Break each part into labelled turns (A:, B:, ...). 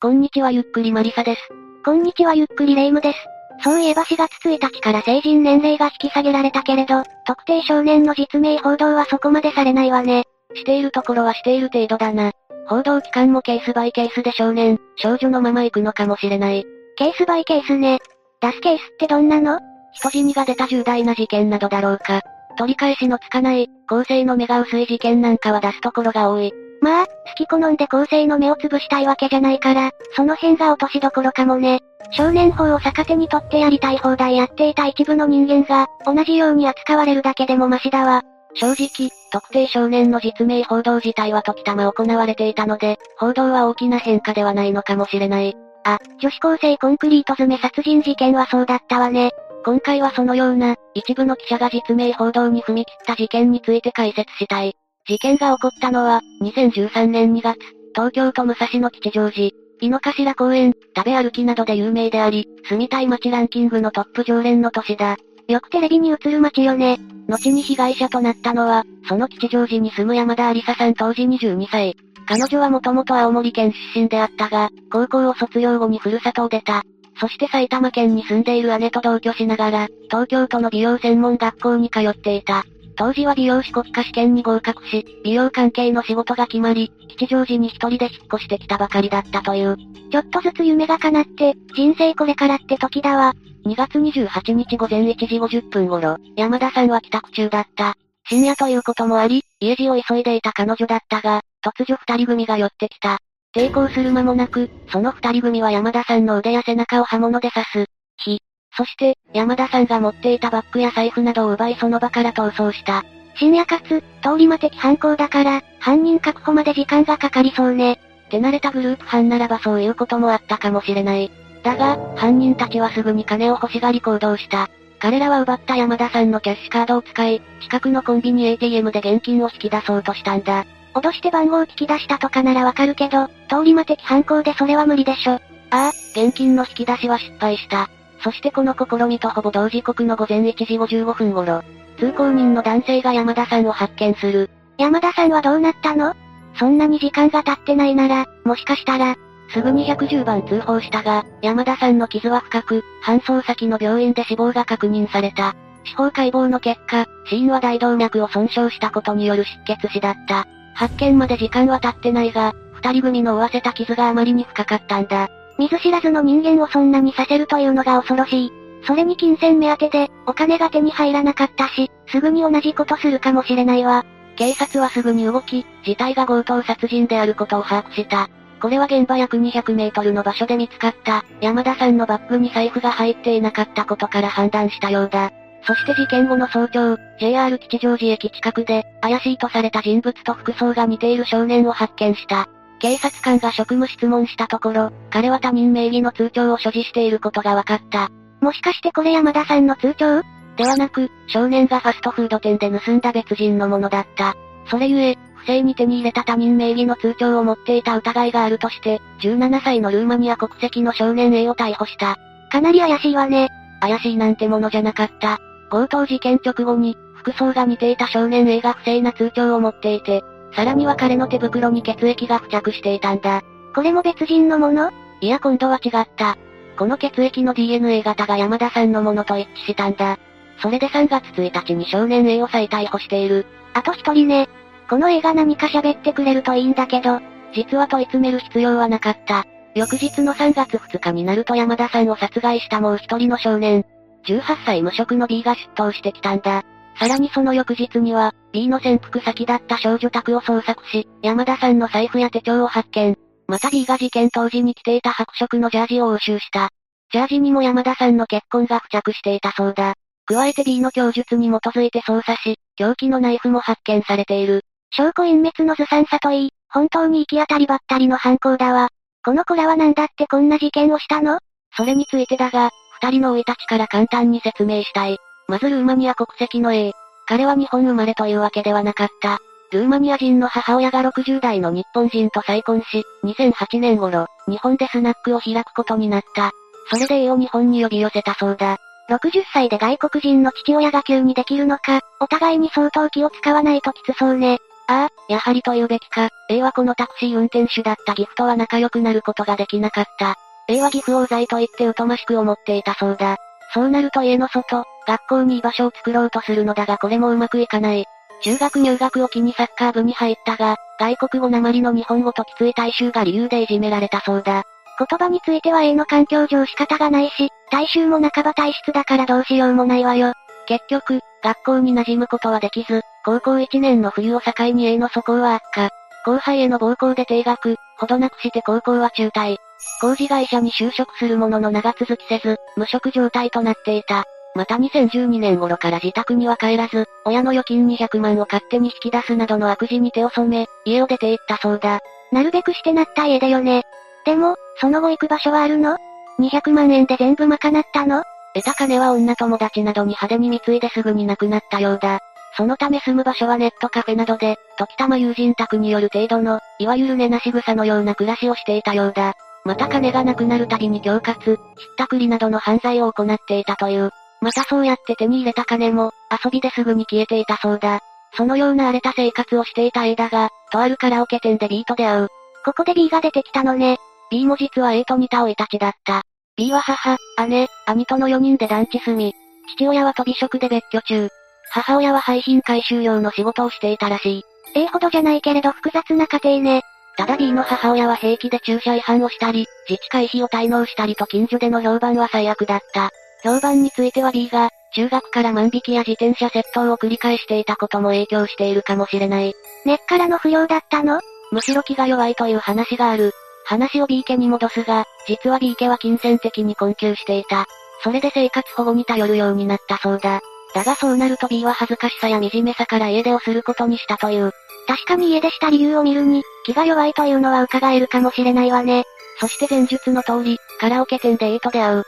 A: こんにちはゆっくりマリサです。
B: こんにちはゆっくりレイムです。そういえば4月1日から成人年齢が引き下げられたけれど、特定少年の実名報道はそこまでされないわね。
A: しているところはしている程度だな。報道機関もケースバイケースで少年、少女のまま行くのかもしれない。
B: ケースバイケースね。出すケースってどんなの？
A: 人死にが出た重大な事件などだろうか。取り返しのつかない、構成の目が薄い事件なんかは出すところが多い。
B: まあ、好き好んで構成の目を潰したいわけじゃないから、その辺が落としどころかもね。少年法を逆手にとってやりたい放題やっていた一部の人間が、同じように扱われるだけでもマシだわ。
A: 正直、特定少年の実名報道自体は時たま行われていたので、報道は大きな変化ではないのかもしれない。
B: あ、女子高生コンクリート詰め殺人事件はそうだったわね。
A: 今回はそのような、一部の記者が実名報道に踏み切った事件について解説したい。事件が起こったのは、2013年2月、東京都武蔵野吉祥寺、井の頭公園、食べ歩きなどで有名であり、住みたい街ランキングのトップ常連の都市だ。
B: よくテレビに映る街よね。
A: 後に被害者となったのは、その吉祥寺に住む山田有沙さん当時22歳。彼女はもともと青森県出身であったが、高校を卒業後にふるさとを出た。そして埼玉県に住んでいる姉と同居しながら、東京都の美容専門学校に通っていた。当時は美容師国家試験に合格し、美容関係の仕事が決まり、吉祥寺に一人で引っ越してきたばかりだったという。
B: ちょっとずつ夢が叶って、人生これからって時だわ。
A: 2月28日午前1時50分頃、山田さんは帰宅中だった。深夜ということもあり、家路を急いでいた彼女だったが、突如二人組が寄ってきた。抵抗する間もなく、その二人組は山田さんの腕や背中を刃物で刺す。火。そして、山田さんが持っていたバッグや財布などを奪いその場から逃走した。
B: 深夜かつ、通り魔的犯行だから、犯人確保まで時間がかかりそうね。
A: 手慣れたグループ犯ならばそういうこともあったかもしれない。だが、犯人たちはすぐに金を欲しがり行動した。彼らは奪った山田さんのキャッシュカードを使い、近くのコンビニ ATM で現金を引き出そうとしたんだ。
B: 脅して番号を聞き出したとかならわかるけど、通り魔的犯行でそれは無理でしょ。あ
A: あ、現金の引き出しは失敗した。そしてこの試みとほぼ同時刻の午前1時55分頃、通行人の男性が山田さんを発見する。
B: 山田さんはどうなったの？そんなに時間が経ってないなら、もしかしたら、
A: すぐに110番通報したが、山田さんの傷は深く、搬送先の病院で死亡が確認された。司法解剖の結果、死因は大動脈を損傷したことによる失血死だった。発見まで時間は経ってないが、二人組の負わせた傷があまりに深かったんだ。
B: 見ず知らずの人間をそんなにさせるというのが恐ろしい。それに金銭目当てで、お金が手に入らなかったし、すぐに同じことするかもしれないわ。
A: 警察はすぐに動き、事態が強盗殺人であることを把握した。これは現場約200メートルの場所で見つかった、山田さんのバッグに財布が入っていなかったことから判断したようだ。そして事件後の早朝、JR 吉祥寺駅近くで、怪しいとされた人物と服装が似ている少年を発見した。警察官が職務質問したところ、彼は他人名義の通帳を所持していることが分かった。
B: もしかしてこれ山田さんの通帳？
A: ではなく、少年がファストフード店で盗んだ別人のものだった。それゆえ、不正に手に入れた他人名義の通帳を持っていた疑いがあるとして、17歳のルーマニア国籍の少年 A を逮捕した。
B: かなり怪しいわね。
A: 怪しいなんてものじゃなかった。強盗事件直後に、服装が似ていた少年 A が不正な通帳を持っていて、さらには彼の手袋に血液が付着していたんだ。
B: これも別人のもの？
A: いや今度は違った。この血液の DNA 型が山田さんのものと一致したんだ。それで3月1日に少年 A を再逮捕している。
B: あと一人ね。この映画何か喋ってくれるといいんだけど、
A: 実は問い詰める必要はなかった。翌日の3月2日になると山田さんを殺害したもう一人の少年、18歳無職の B が出頭してきたんだ。さらにその翌日には、B の潜伏先だった少女宅を捜索し、山田さんの財布や手帳を発見。また B が事件当時に着ていた白色のジャージを押収した。ジャージにも山田さんの血痕が付着していたそうだ。加えて B の供述に基づいて捜査し、凶器のナイフも発見されている。
B: 証拠隠滅のずさんさといい、本当に行き当たりばったりの犯行だわ。この子らは何だってこんな事件をしたの？
A: それについてだが、二人の生い立ちから簡単に説明したい。まずルーマニア国籍の A。彼は日本生まれというわけではなかった。ルーマニア人の母親が60代の日本人と再婚し、2008年頃、日本でスナックを開くことになった。それで A を日本に呼び寄せたそうだ。
B: 60歳で外国人の父親が急にできるのか、お互いに相当気を使わないときつそうね。
A: ああ、やはりと言うべきか、A はこのタクシー運転手だったギフとは仲良くなることができなかった。A は岐阜王罪と言って疎ましく思っていたそうだ。そうなると家の外、学校に居場所を作ろうとするのだがこれもうまくいかない。中学入学を機にサッカー部に入ったが、外国語なまりの日本語ときつい大衆が理由でいじめられたそうだ。
B: 言葉については A の環境上仕方がないし、大衆も半ば体質だからどうしようもないわよ。
A: 結局、学校に馴染むことはできず、高校1年の冬を境に A の素行は悪化。後輩への暴行で定額、ほどなくして高校は中退。工事会社に就職するものの長続きせず、無職状態となっていた。また2012年頃から自宅には帰らず、親の預金200万を勝手に引き出すなどの悪事に手を染め、家を出て行ったそうだ。
B: なるべくしてなった家だよね。でも、その後行く場所はあるの ?200 万円で全部賄ったの？
A: 得た金は女友達などに派手に貢いですぐになくなったようだ。そのため住む場所はネットカフェなどで、時たま友人宅による程度の、いわゆる寝なし草のような暮らしをしていたようだ。また金がなくなるたびに恐喝、ひったくりなどの犯罪を行っていたという。またそうやって手に入れた金も、遊びですぐに消えていたそうだ。そのような荒れた生活をしていた A だが、とあるカラオケ店で B と出会う。
B: ここで B が出てきたのね。
A: B も実は A と似た生い立ちだった。B は母、姉、兄との4人で団地住み、父親は飛び職で別居中。母親は廃品回収用の仕事をしていたらしい。
B: A ほどじゃないけれど複雑な家庭ね。
A: ただ B の母親は平気で駐車違反をしたり、自治会費を滞納したりと近所での評判は最悪だった。評判については B が、中学から万引きや自転車窃盗を繰り返していたことも影響しているかもしれない。
B: 根っからの不良だったの？
A: むしろ気が弱いという話がある。話を B 家に戻すが、実は B 家は金銭的に困窮していた。それで生活保護に頼るようになったそうだ。だがそうなると B は恥ずかしさや惨めさから家出をすることにしたという。
B: 確かに家出した理由を見るに、気が弱いというのは伺えるかもしれないわね。
A: そして前述の通り、カラオケ店で A と出会う。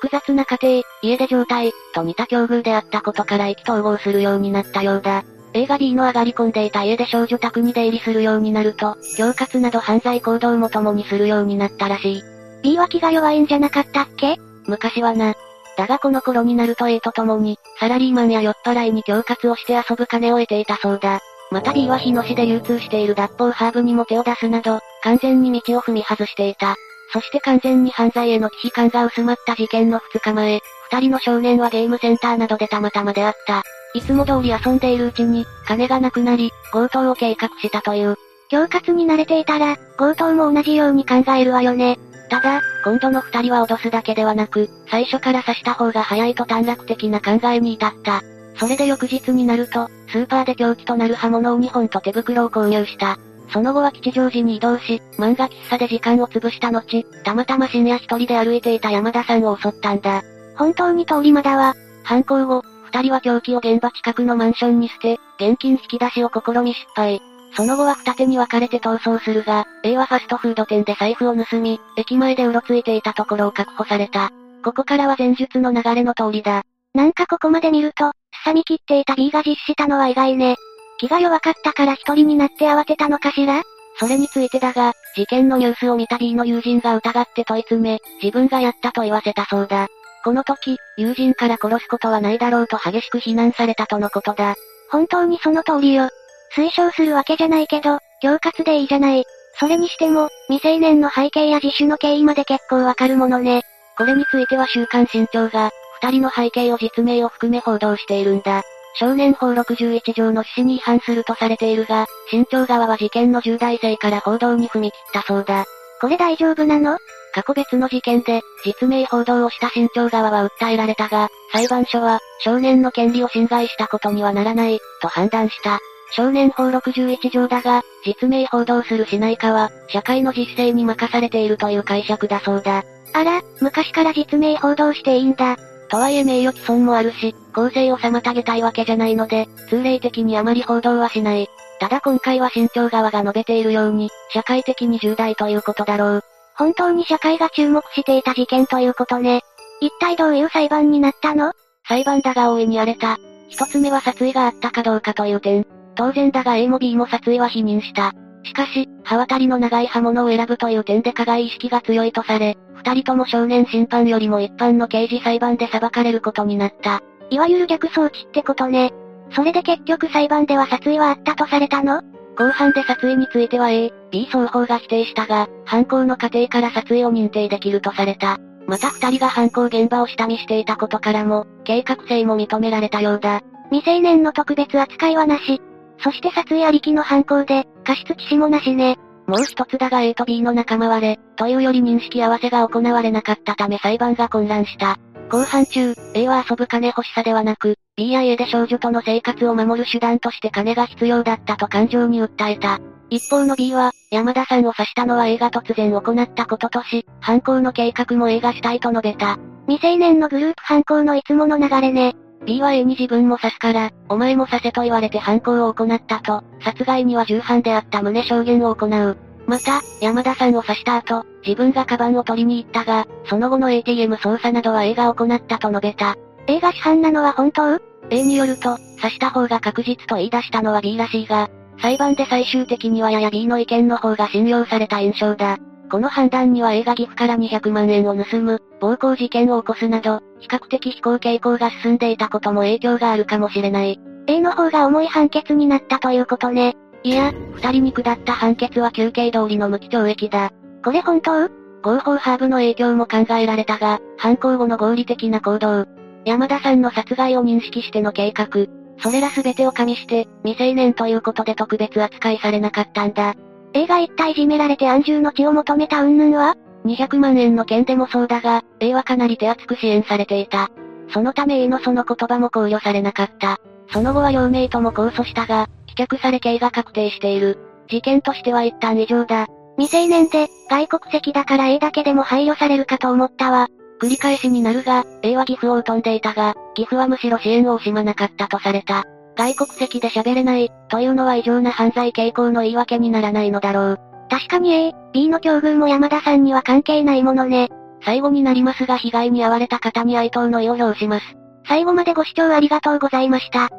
A: 複雑な家庭、家出状態、と似た境遇であったことから意気投合するようになったようだ。A が B の上がり込んでいた家で少女宅に出入りするようになると、恐喝など犯罪行動も共にするようになったらしい。
B: B は気が弱いんじゃなかったっけ？
A: 昔はな。だがこの頃になると A と共に、サラリーマンや酔っ払いに恐喝をして遊ぶ金を得ていたそうだ。また B は日野市で流通している脱法ハーブにも手を出すなど、完全に道を踏み外していた。そして完全に犯罪への危機感が薄まった事件の2日前、二人の少年はゲームセンターなどでたまたま出会った。いつも通り遊んでいるうちに、金がなくなり、強盗を計画したという。
B: 恐喝に慣れていたら、強盗も同じように考えるわよね。
A: ただ、今度の二人は脅すだけではなく、最初から刺した方が早いと短絡的な考えに至った。それで翌日になると、スーパーで凶器となる刃物を2本と手袋を購入した。その後は吉祥寺に移動し、漫画喫茶で時間を潰した後、たまたま深夜一人で歩いていた山田さんを襲ったんだ。
B: 本当に通り魔だわ。
A: 犯行後、二人は凶器を現場近くのマンションに捨て、現金引き出しを試み失敗。その後は二手に分かれて逃走するが、A はファストフード店で財布を盗み、駅前でうろついていたところを確保された。ここからは前述の流れの通りだ。
B: なんかここまで見ると、すさみ切っていた B が実施したのは意外ね。気が弱かったから一人になって慌てたのかしら？
A: それについてだが、事件のニュースを見た B の友人が疑って問い詰め、自分がやったと言わせたそうだ。この時、友人から殺すことはないだろうと激しく非難されたとのことだ。
B: 本当にその通りよ。推奨するわけじゃないけど、恐喝でいいじゃない。それにしても、未成年の背景や自首の経緯まで結構わかるものね。
A: これについては週刊新潮が、二人の背景を実名を含め報道しているんだ。少年法61条の趣旨に違反するとされているが、新潮側は事件の重大性から報道に踏み切ったそうだ。
B: これ大丈夫なの？
A: 過去別の事件で、実名報道をした新潮側は訴えられたが、裁判所は、少年の権利を侵害したことにはならない、と判断した。少年法61条だが、実名報道するしないかは、社会の実勢に任されているという解釈だそうだ。
B: あら、昔から実名報道していいんだ。
A: とはいえ名誉毀損もあるし、公正を妨げたいわけじゃないので、通例的にあまり報道はしない。ただ今回は新潮側が述べているように、社会的に重大ということだろう。
B: 本当に社会が注目していた事件ということね。一体どういう裁判になったの？
A: 裁判だが大いに荒れた。一つ目は殺意があったかどうかという点。当然だが A も B も殺意は否認した。しかし、刃渡りの長い刃物を選ぶという点で加害意識が強いとされ、二人とも少年審判よりも一般の刑事裁判で裁かれることになった。
B: いわゆる逆装置ってことね。それで結局裁判では殺意はあったとされたの？
A: 後半で殺意については A、B 双方が否定したが、犯行の過程から殺意を認定できるとされた。また二人が犯行現場を下見していたことからも、計画性も認められたようだ。
B: 未成年の特別扱いはなし。そして殺意ありきの犯行で、過失致死もなしね。
A: もう一つだが A と B の仲間割れ、というより認識合わせが行われなかったため裁判が混乱した。後半中、A は遊ぶ金欲しさではなく、B や A で少女との生活を守る手段として金が必要だったと感情に訴えた。一方の B は、山田さんを刺したのは A が突然行ったこととし、犯行の計画も A がしたいと述べた。
B: 未成年のグループ犯行のいつもの流れね。
A: B は A に自分も刺すから、お前も刺せと言われて犯行を行ったと、殺害には重犯であった旨証言を行う。また、山田さんを刺した後、自分がカバンを取りに行ったが、その後の ATM 操作などは A が行ったと述べた。
B: A が主犯なのは本当
A: ?A によると、刺した方が確実と言い出したのは B らしいが、裁判で最終的にはやや B の意見の方が信用された印象だ。この判断には A が岐阜から200万円を盗む、暴行事件を起こすなど、比較的非行傾向が進んでいたことも影響があるかもしれない。
B: A の方が重い判決になったということね。
A: いや、二人に下った判決は休刑通りの無期懲役だ。
B: これ本当？
A: 合法ハーブの影響も考えられたが、犯行後の合理的な行動。山田さんの殺害を認識しての計画。それら全てを加味して、未成年ということで特別扱いされなかったんだ。
B: A が一体いじめられて安住の地を求めた云々は
A: ?200 万円の件でもそうだが、A はかなり手厚く支援されていた。そのため A のその言葉も考慮されなかった。その後は両名とも控訴したが、棄却され刑が確定している。事件としては一旦以上だ。
B: 未成年で、外国籍だから A だけでも配慮されるかと思ったわ。
A: 繰り返しになるが、A は岐阜を飛んでいたが、岐阜はむしろ支援を惜しまなかったとされた。外国籍で喋れない、というのは異常な犯罪傾向の言い訳にならないのだろう。
B: 確かに A、B の境遇も山田さんには関係ないものね。
A: 最後になりますが被害に遭われた方に哀悼の意を表します。
B: 最後までご視聴ありがとうございました。